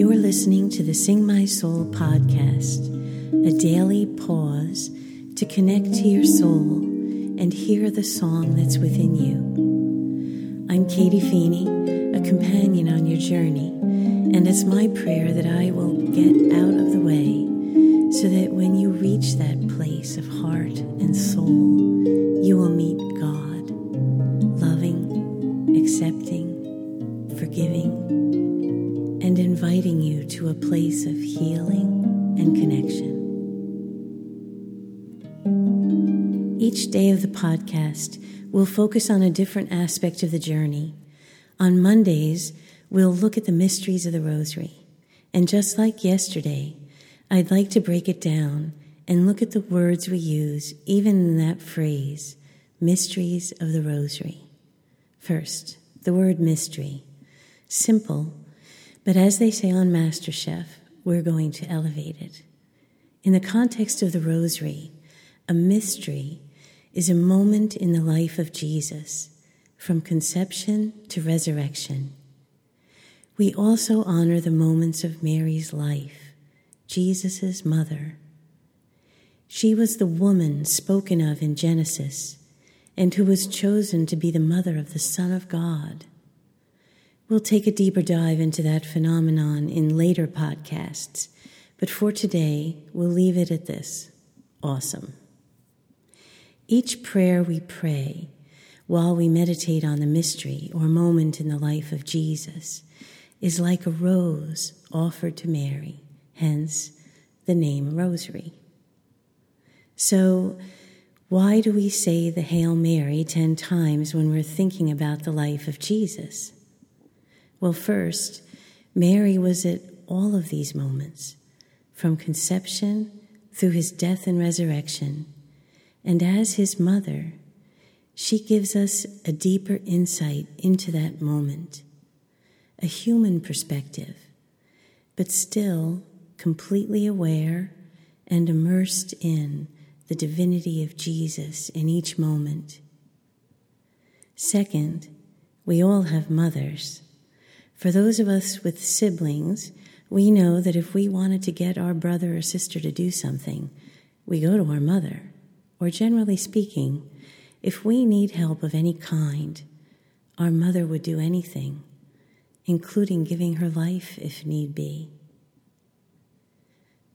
You're listening to the Sing My Soul podcast, a daily pause to connect to your soul and hear the song that's within you. I'm Katie Feeney, a companion on your journey, and it's my prayer that I will get out of the way so that when you reach that place of heart and soul, you will meet God, loving, accepting, forgiving a place of healing and connection. Each day of the podcast, we'll focus on a different aspect of the journey. On Mondays, we'll look at the mysteries of the Rosary. And just like yesterday, I'd like to break it down and look at the words we use, even in that phrase, mysteries of the Rosary. First, the word mystery. Simple but as they say on MasterChef, we're going to elevate it. In the context of the Rosary, a mystery is a moment in the life of Jesus, from conception to resurrection. We also honor the moments of Mary's life, Jesus' mother. She was the woman spoken of in Genesis and who was chosen to be the mother of the Son of God. We'll take a deeper dive into that phenomenon in later podcasts, but for today, we'll leave it at this awesome. Each prayer we pray while we meditate on the mystery or moment in the life of Jesus is like a rose offered to Mary, hence the name Rosary. So, why do we say the Hail Mary ten times when we're thinking about the life of Jesus? Well, first, Mary was at all of these moments, from conception through his death and resurrection. And as his mother, she gives us a deeper insight into that moment, a human perspective, but still completely aware and immersed in the divinity of Jesus in each moment. Second, we all have mothers. For those of us with siblings, we know that if we wanted to get our brother or sister to do something, we go to our mother. Or generally speaking, if we need help of any kind, our mother would do anything, including giving her life if need be.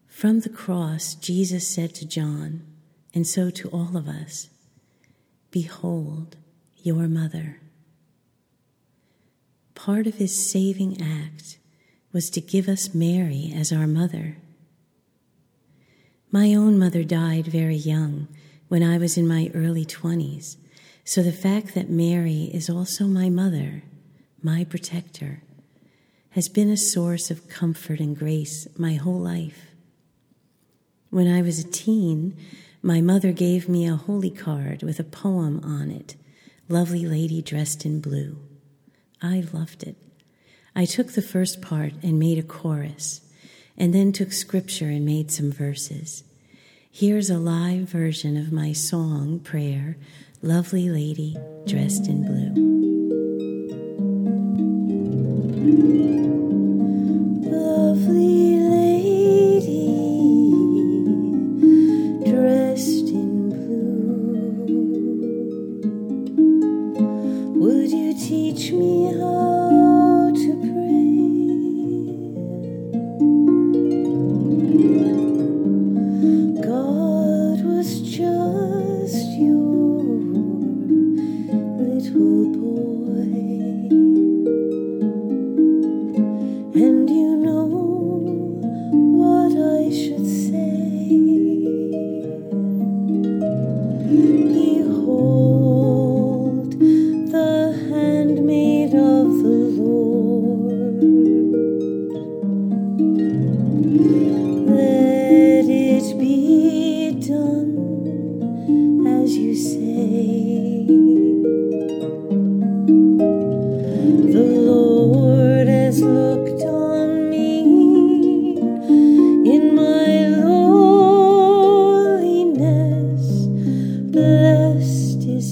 From the cross, Jesus said to John, and so to all of us Behold your mother part of his saving act was to give us Mary as our mother. My own mother died very young when I was in my early 20s, so the fact that Mary is also my mother, my protector, has been a source of comfort and grace my whole life. When I was a teen, my mother gave me a holy card with a poem on it, Lovely Lady Dressed in Blue. I loved it. I took the first part and made a chorus, and then took scripture and made some verses. Here's a live version of my song prayer, Lovely Lady Dressed in Blue.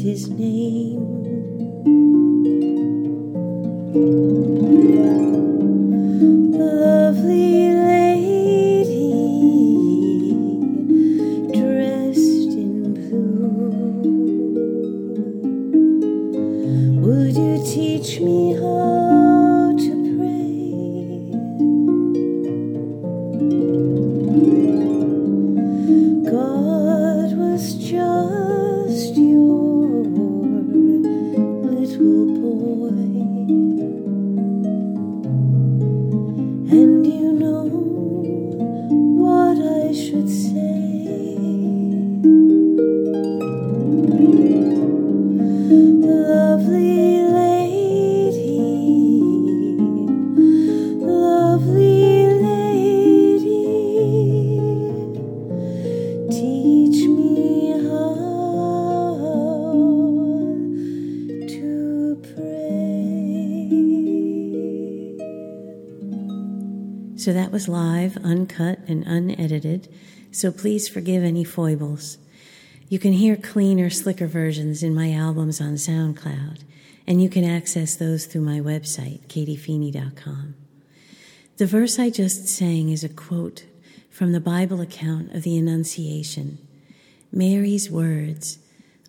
his name. Was live, uncut, and unedited, so please forgive any foibles. You can hear cleaner, slicker versions in my albums on SoundCloud, and you can access those through my website, katiefeeney.com. The verse I just sang is a quote from the Bible account of the Annunciation. Mary's words,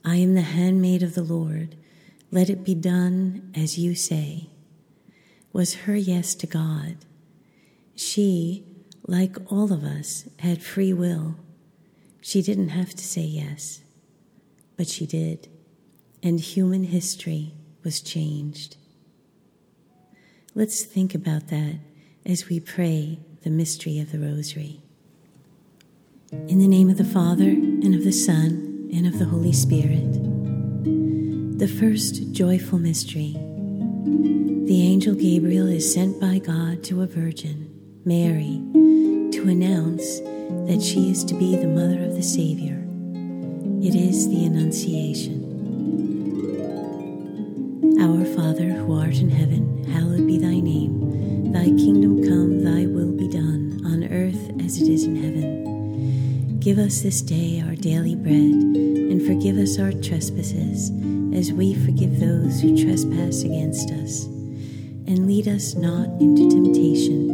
I am the handmaid of the Lord, let it be done as you say, was her yes to God. She, like all of us, had free will. She didn't have to say yes, but she did, and human history was changed. Let's think about that as we pray the mystery of the Rosary. In the name of the Father, and of the Son, and of the Holy Spirit. The first joyful mystery. The angel Gabriel is sent by God to a virgin, Mary, to announce that she is to be the mother of the Savior. It is the Annunciation. Our Father, who art in heaven, hallowed be thy name. Thy kingdom come, thy will be done, on earth as it is in heaven. Give us this day our daily bread, and forgive us our trespasses, as we forgive those who trespass against us. And lead us not into temptation,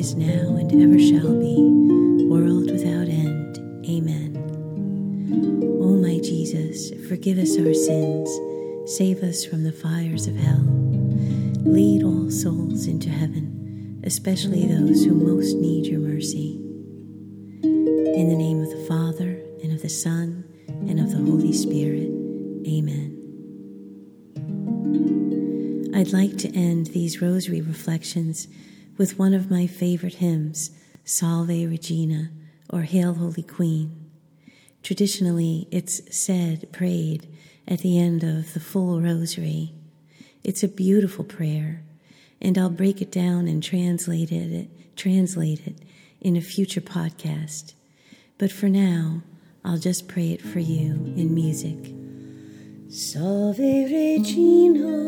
is now, and ever shall be, world without end. Amen. O my Jesus, forgive us our sins, save us from the fires of hell. Lead all souls into heaven, especially those who most need your mercy. In the name of the Father, and of the Son, and of the Holy Spirit. Amen. I'd like to end these rosary reflections with one of my favorite hymns, Salve Regina, or Hail Holy Queen. Traditionally, it's said, prayed at the end of the full rosary. It's a beautiful prayer, and I'll break it down and translate it, translate it in a future podcast. But for now, I'll just pray it for you in music. Salve Regina,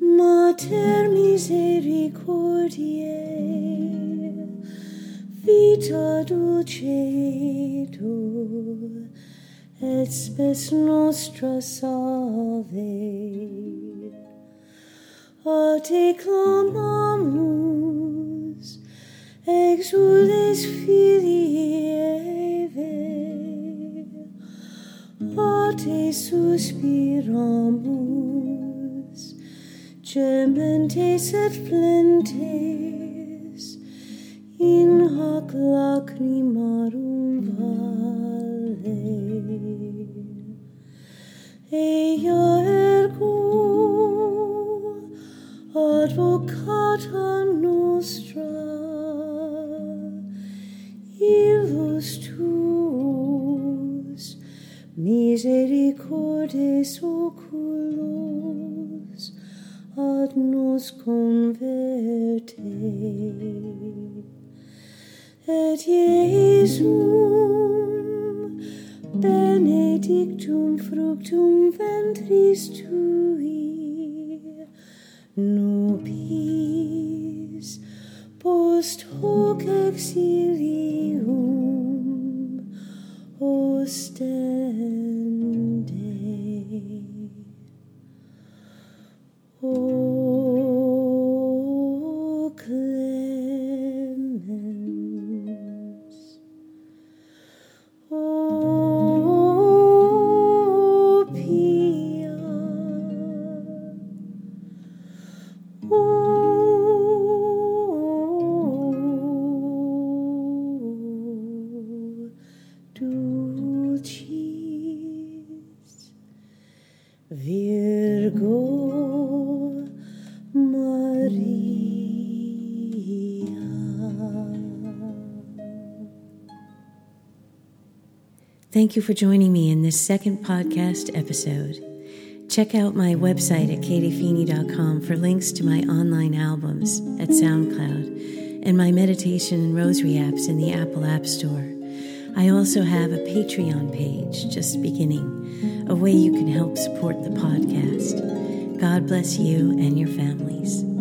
Mater misericordiae, vita dulcetur, et spes nostra salve. A te clamamus, exules filii Eve, a te suspiramus, gementes et flentes, in hoc lacrimarum vale. Ea ergo advocata nostra, ilus tuus, misericordes oculos, ad nos converte. Et Iesum benedictum fructum ventris tui, nobis post hoc exilium ostende. Thank you for joining me in this second podcast episode. Check out my website at katiefeeney.com for links to my online albums at SoundCloud and my meditation and rosary apps in the Apple App Store. I also have a Patreon page just beginning, a way you can help support the podcast. God bless you and your families.